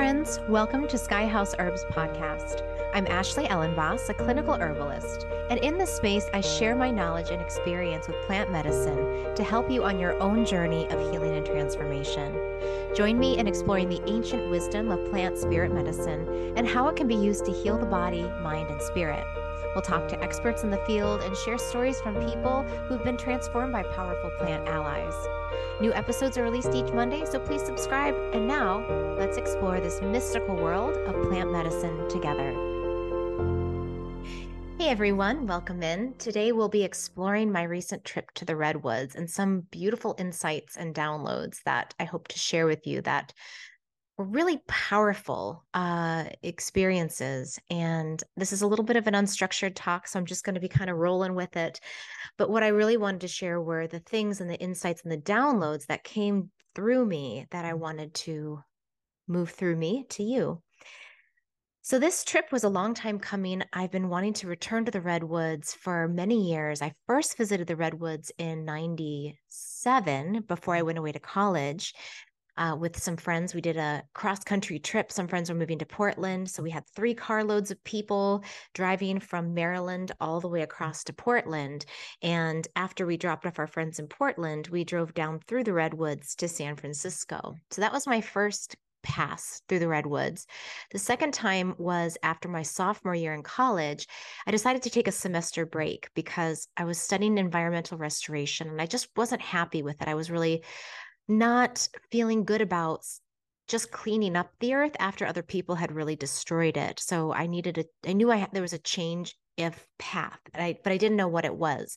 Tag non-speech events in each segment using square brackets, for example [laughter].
friends. Welcome to Sky House Herbs Podcast. I'm Ashley Ellenboss, a clinical herbalist, and in this space, I share my knowledge and experience with plant medicine to help you on your own journey of healing and transformation. Join me in exploring the ancient wisdom of plant spirit medicine and how it can be used to heal the body, mind, and spirit. We'll talk to experts in the field and share stories from people who've been transformed by powerful plant allies. New episodes are released each Monday, so please subscribe. And now, let's explore this mystical world of plant medicine together. Hey everyone, welcome in. Today we'll be exploring my recent trip to the Redwoods and some beautiful insights and downloads that I hope to share with you that really powerful uh, experiences. And this is a little bit of an unstructured talk, so I'm just going to be kind of rolling with it. But what I really wanted to share were the things and the insights and the downloads that came through me that I wanted to move through me to you. So, this trip was a long time coming. I've been wanting to return to the Redwoods for many years. I first visited the Redwoods in 97 before I went away to college uh, with some friends. We did a cross country trip. Some friends were moving to Portland. So we had three carloads of people driving from Maryland all the way across to Portland. And after we dropped off our friends in Portland, we drove down through the Redwoods to San Francisco. So that was my first pass through the redwoods. The second time was after my sophomore year in college. I decided to take a semester break because I was studying environmental restoration and I just wasn't happy with it. I was really not feeling good about just cleaning up the earth after other people had really destroyed it. So I needed a, I knew I had, there was a change if path, I, but I didn't know what it was.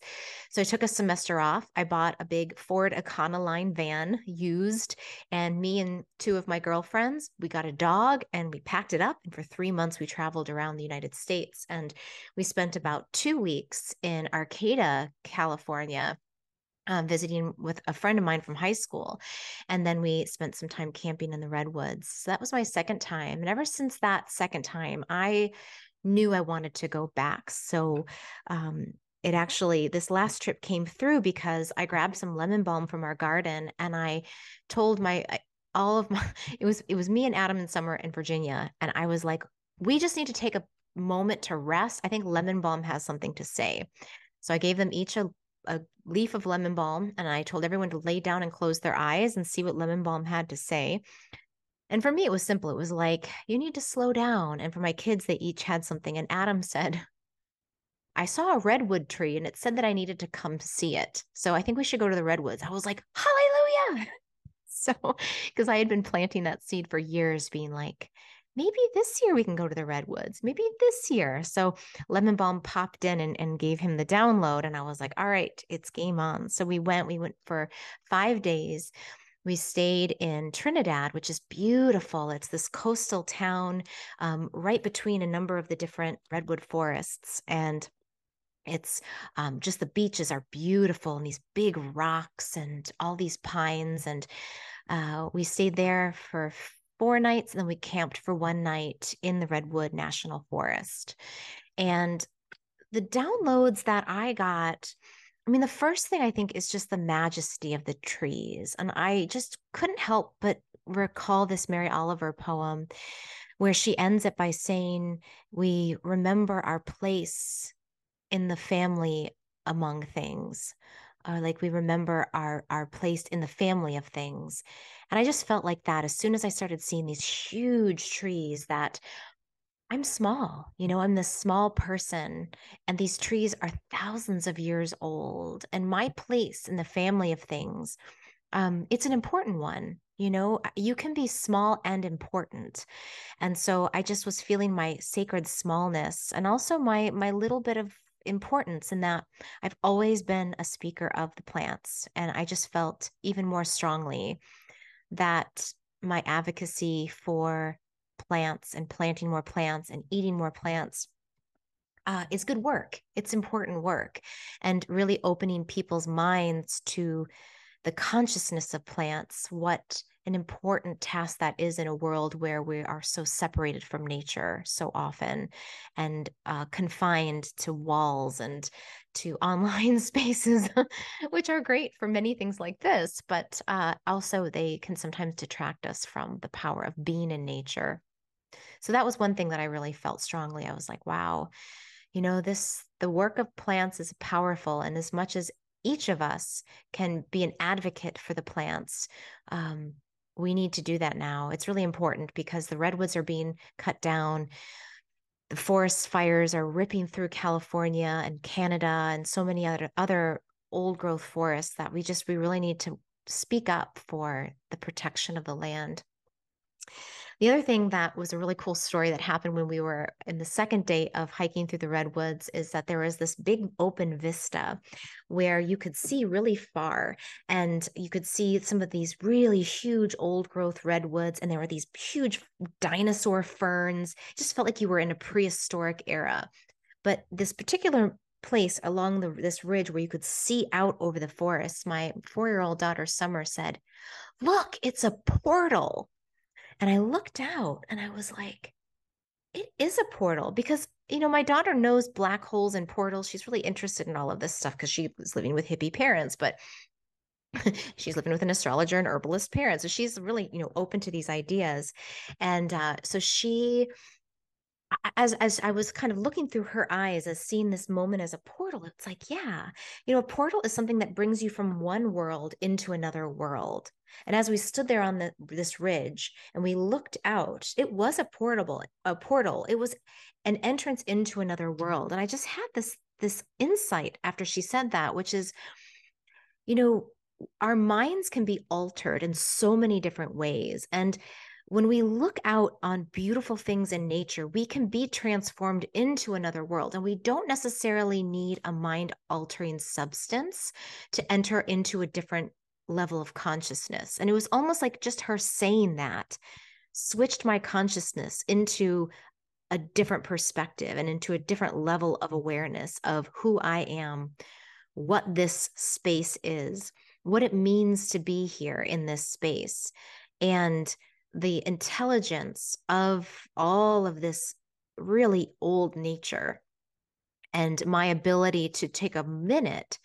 So I took a semester off. I bought a big Ford Econoline van used, and me and two of my girlfriends, we got a dog and we packed it up. And for three months, we traveled around the United States. And we spent about two weeks in Arcata, California um, visiting with a friend of mine from high school. And then we spent some time camping in the redwoods. So that was my second time. And ever since that second time, I knew I wanted to go back. So, um, it actually this last trip came through because I grabbed some lemon balm from our garden and I told my all of my [laughs] it was it was me and Adam and Summer in Virginia and I was like we just need to take a moment to rest. I think lemon balm has something to say. So I gave them each a a leaf of lemon balm and I told everyone to lay down and close their eyes and see what lemon balm had to say. And for me, it was simple. It was like, you need to slow down. And for my kids, they each had something. And Adam [laughs] said, I saw a redwood tree and it said that I needed to come see it. So I think we should go to the redwoods. I was like, hallelujah. [laughs] So, because I had been planting that seed for years, being like, maybe this year we can go to the redwoods. Maybe this year. So lemon balm popped in and, and gave him the download and i was like all right it's game on. So we went we went for five days. We stayed in trinidad which is beautiful. It's this coastal town um, right between a number of the different redwood forests and it's um, just the beaches are beautiful and these big rocks and all these pines and uh, we stayed there for four nights, and then we camped for one night in the Redwood National Forest. And the downloads that I got, I mean, the first thing I think is just the majesty of the trees. And I just couldn't help but recall this Mary Oliver poem where she ends it by saying, We remember our place in the family among things or like we remember our our place in the family of things. And i just felt like that as soon as i started seeing these huge trees that i'm small you know i'm this small person and these trees are thousands of years old and my place in the family of things um, it's an important one you know? You can be small and important. And so i just was feeling my sacred smallness and also my my little bit of importance in that I've always been a speaker of the plants. And I just felt even more strongly that my advocacy for plants and planting more plants and eating more plants uh, is good work. It's important work and really opening people's minds to the consciousness of plants, what an important task that is in a world where we are so separated from nature so often and uh, confined to walls and to [laughs] online spaces, which are great for many things like this, but uh, also they can sometimes detract us from the power of being in nature. So that was one thing that I really felt strongly. I was like, wow, you know, this, the work of plants is powerful. And as much as each of us can be an advocate for the plants, um, we need to do that now. It's really important because the redwoods are being cut down. The forest fires are ripping through California and Canada and so many other other old growth forests that we just we really need to speak up for the protection of the land. The other thing that was a really cool story that happened when we were in the second day of hiking through the redwoods is that there was this big open vista where you could see really far and you could see some of these really huge old growth redwoods and there were these huge dinosaur ferns. It just felt like you were in a prehistoric era. But this particular place along the, this ridge where you could see out over the forest, my four year old daughter Summer said, Look, it's a portal. And I looked out and I was like, it is a portal because, you know, my daughter knows black holes and portals. She's really interested in all of this stuff because she was living with hippie parents, but [laughs] she's living with an astrologer and herbalist parent. So she's really, you know, open to these ideas. And uh, so she as as I was kind of looking through her eyes as seeing this moment as a portal, it's like, yeah, you know, a portal is something that brings you from one world into another world. And as we stood there on the, this ridge and we looked out, it was a portable, a portal. It was an entrance into another world. And I just had this this insight after she said that, which is, you know, our minds can be altered in so many different ways. And when we look out on beautiful things in nature, we can be transformed into another world. And we don't necessarily need a mind altering substance to enter into a different level of consciousness. And it was almost like just her saying that switched my consciousness into a different perspective and into a different level of awareness of who I am, what this space is, what it means to be here in this space. And the intelligence of all of this really old nature and my ability to take a minute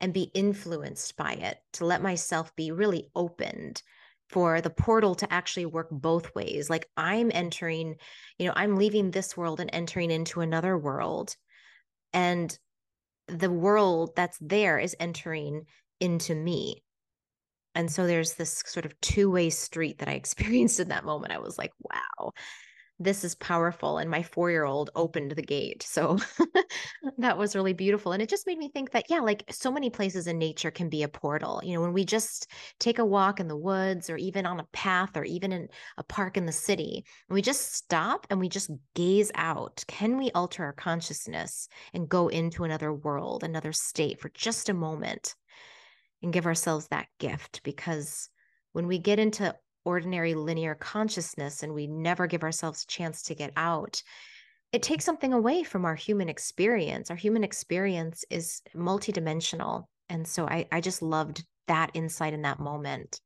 and be influenced by it, to let myself be really opened for the portal to actually work both ways. Like I'm entering, you know, I'm leaving this world and entering into another world. And the world that's there is entering into me. And so there's this sort of two way street that I [laughs] experienced in that moment. I was like, wow, this is powerful. And my four year old opened the gate. So [laughs] that was really beautiful. And it just made me think that, yeah, like so many places in nature can be a portal. You know, when we just take a walk in the woods or even on a path or even in a park in the city, we just stop and we just gaze out, can we alter our consciousness and go into another world, another state for just a moment? And give ourselves that gift because when we get into ordinary linear consciousness and we never give ourselves a chance to get out, it takes something away from our human experience. Our human experience is multidimensional. And so I, I just loved that insight in that moment.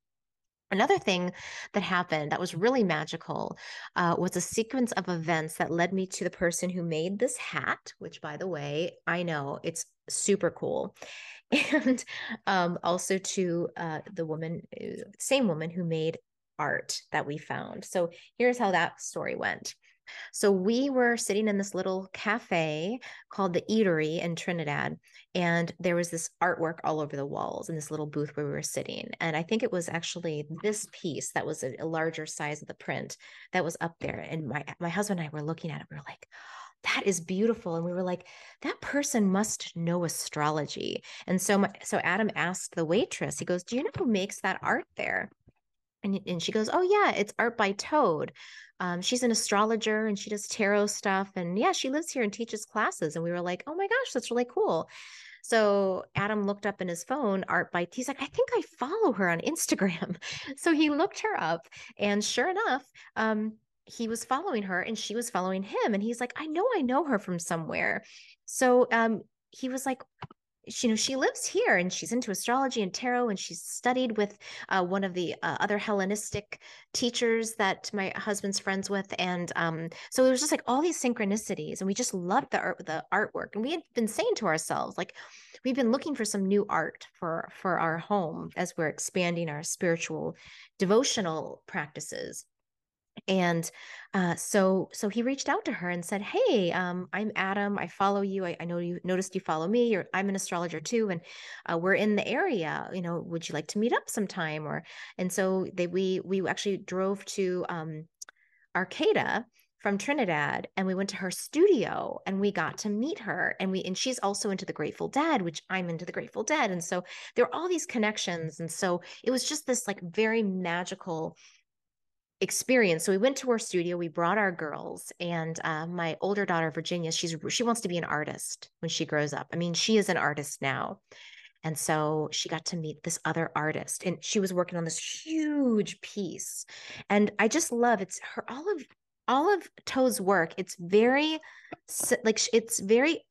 Another thing that happened that was really magical uh, was a sequence of events that led me to the person who made this hat, which, by the way, I know it's super cool. [laughs] And um, also to uh, the woman, uh, same woman who made art that we found. So here's how that story went. So we were sitting in this little cafe called the Eatery in Trinidad, and there was this artwork all over the walls in this little booth where we were sitting. And I think it was actually this piece that was a, a larger size of the print that was up there. And my my husband and I were looking at it. We were like, that is beautiful and we were like that person must know astrology and so my, so adam asked the waitress he goes do you know who makes that art there and, and she goes oh yeah it's art by toad um, she's an astrologer and she does tarot stuff. And yeah, she lives here and teaches classes. And we were like, oh my gosh, that's really cool. So Adam looked up in his phone, Art by, he's like, I think I follow her on Instagram. [laughs] so he looked her up. And sure enough, um, he was following her and she was following him. And he's like, I know I know her from somewhere. So um, he was like, you know she lives here and she's into astrology and tarot and she's studied with uh, one of the uh, other hellenistic teachers that my husband's friends with and um, so it was just like all these synchronicities and we just loved the art the artwork and we had been saying to ourselves like we've been looking for some new art for for our home as we're expanding our spiritual devotional practices and uh, so so he reached out to her and said hey um, i'm adam i follow you I, I, know you noticed you follow me You're, i'm an astrologer too and uh, we're in the area you know would you like to meet up sometime? Or and so they we we actually drove to um, arcata from Trinidad and we went to her studio and we got to meet her and we and she's also into the Grateful Dead which I'm into the Grateful Dead and so there are all these connections and so it was just this like very magical experience. So we went to our studio, we brought our girls, and uh, my older daughter Virginia, she's she wants to be an artist when she grows up. I mean, she is an artist now. And so she got to meet this other artist and she was working on this huge piece. And I just love it's her all of all of Toad's work. It's very like it's very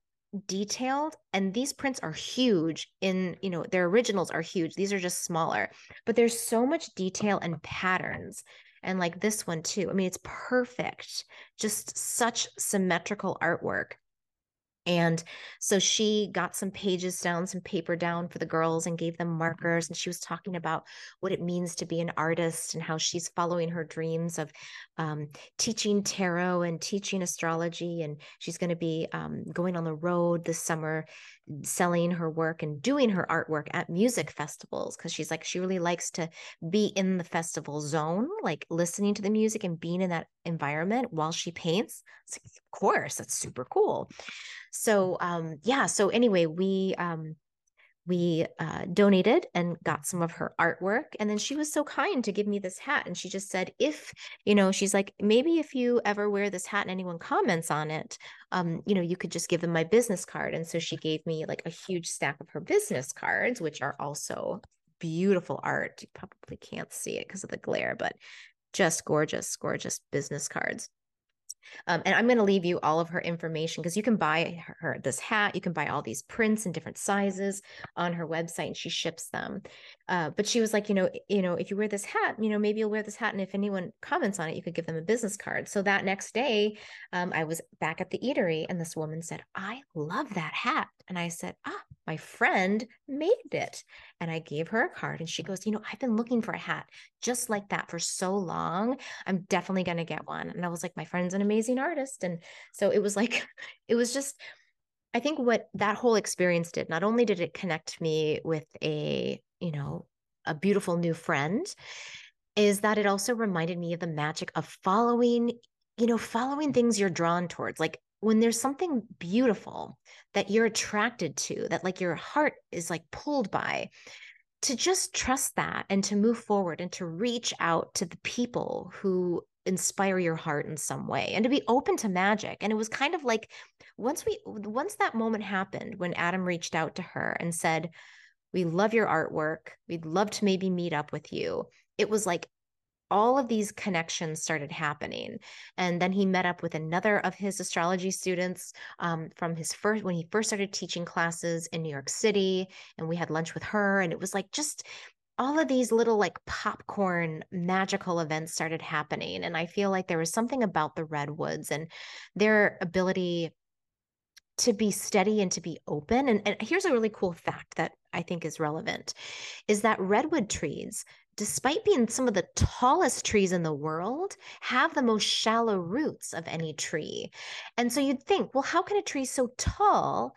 detailed and these prints are huge in you know their originals are huge these are just smaller but there's so much detail and patterns and like this one too. I mean, it's perfect, just such symmetrical artwork. And so she got some pages down, some paper down for the girls and gave them markers. And she was talking about what it means to be an artist and how she's following her dreams of um, teaching tarot and teaching astrology. And she's going to be um, going on the road this summer, selling her work and doing her artwork at music festivals because she's like, she really likes to be in the festival zone, like listening to the music and being in that environment while she paints. Like, of course, that's super cool so um yeah so anyway we um we uh, donated and got some of her artwork and then she was so kind to give me this hat and she just said if you know she's like maybe if you ever wear this hat and anyone comments on it um you know you could just give them my business card. And so she gave me like a huge stack of her business cards which are also beautiful art. You probably can't see it because of the glare but just gorgeous gorgeous business cards um, and I'm going to leave you all of her information because you can buy her, this hat. You can buy all these prints in different sizes on her website, and she ships them. Uh, but she was like, you know, you know, if you wear this hat, you know, maybe you'll wear this hat, and if anyone comments on it, you could give them a business card. So that next day, um, I was back at the eatery, and this woman said, "I love that hat," and I said, "Ah, my friend made it," and I gave her a card, and she goes, "You know, I've been looking for a hat just like that for so long. I'm definitely going to get one." And I was like, "My friend's an amazing artist," and so it was like, [laughs] it was just. I think what that whole experience did, not only did it connect me with a you know, a beautiful new friend is that it also reminded me of the magic of following, you know, following things you're drawn towards. Like when there's something beautiful that you're attracted to, that like your heart is like pulled by, to just trust that and to move forward and to reach out to the people who inspire your heart in some way and to be open to magic and it was kind of like once we once that moment happened when adam reached out to her and said we love your artwork. We'd love to maybe meet up with you. It was like all of these connections started happening. And then he met up with another of his astrology students um, from his first, when he first started teaching classes in New York City. And we had lunch with her. And it was like just all of these little like popcorn magical events started happening. And I feel like there was something about the Redwoods and their ability to be steady and to be open. And, and here's a really cool fact that I think is relevant is that redwood trees, despite being some of the tallest trees in the world, have the most shallow roots of any tree. And so you'd think, well, how can a tree so tall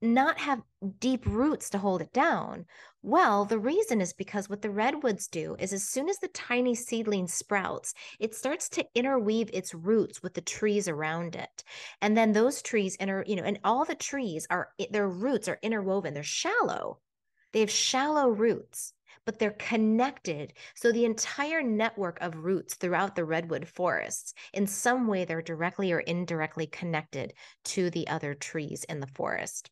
not have deep roots to hold it down? Well, the reason is because what the redwoods do is as soon as the tiny seedling sprouts, it starts to interweave its roots with the trees around it. And then those trees inter, you know, and all the trees are their roots are interwoven. They're shallow. They have shallow roots, but they're connected. So the entire network of roots throughout the redwood forests, in some way, they're directly or indirectly connected to the other trees in the forest.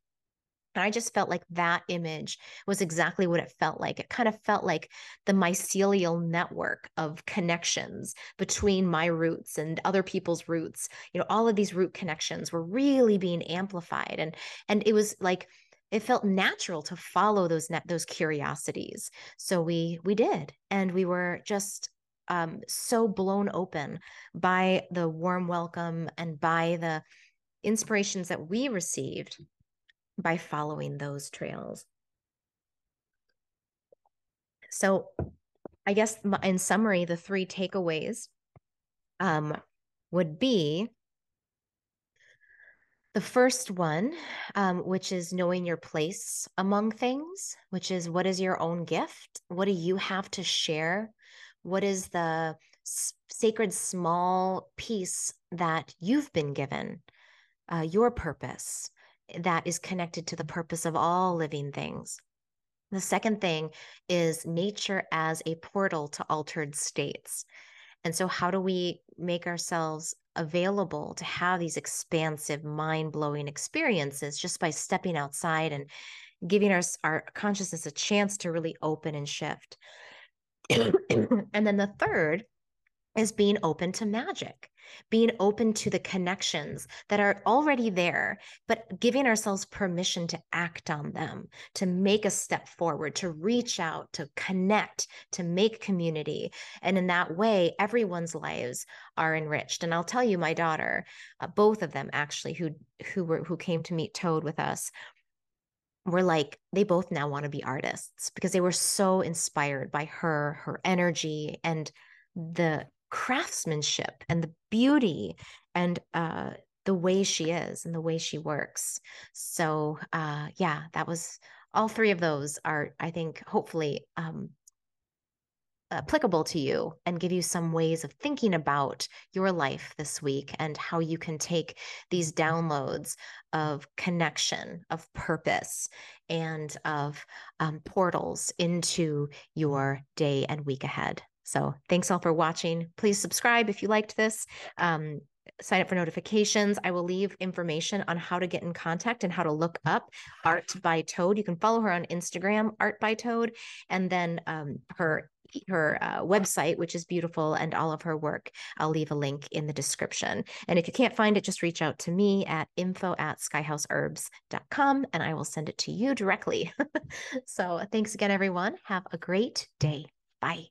And I just felt like that image was exactly what it felt like. It kind of felt like the mycelial network of connections between my roots and other people's roots. You know, all of these root connections were really being amplified. And and it was like it felt natural to follow those those curiosities. So we we did and we were just um, so blown open by the warm welcome and by the inspirations that we received by following those trails. So i guess in summary the three takeaways um, would be the first one, um, which is knowing your place among things, which is what is your own gift? What do you have to share? What is the sacred small piece that you've been given? Uh, your purpose that is connected to the purpose of all living things. The second thing is nature as a portal to altered states. And so, how do we make ourselves available to have these expansive, mind blowing experiences just by stepping outside and giving our, our consciousness a chance to really open and shift? [clears throat] and then the third is being open to magic, being open to the connections that are already there, but giving ourselves permission to act on them, to make a step forward, to reach out, to connect, to make community. And in that way, everyone's lives are enriched. And I'll tell you, my daughter, uh, both of them actually, who who were who came to meet Toad with us, were like they both now want to be artists because they were so inspired by her her energy and the craftsmanship and the beauty and uh, the way she is and the way she works. So, uh, yeah, that was all three of those are, I think, hopefully um, applicable to you and give you some ways of thinking about your life this week and how you can take these downloads of connection, of purpose, and of um, portals into your day and week ahead. So thanks all for watching. Please subscribe if you liked this. Um, sign up for notifications. I will leave information on how to get in contact and how to look up Art by Toad. You can follow her on Instagram, Art by Toad, and then um, her her uh, website, which is beautiful, and all of her work. I'll leave a link in the description. And if you can't find it, just reach out to me at info at skyhouseherbs.com and I will send it to you directly. [laughs] so thanks again, everyone. Have a great day. Bye.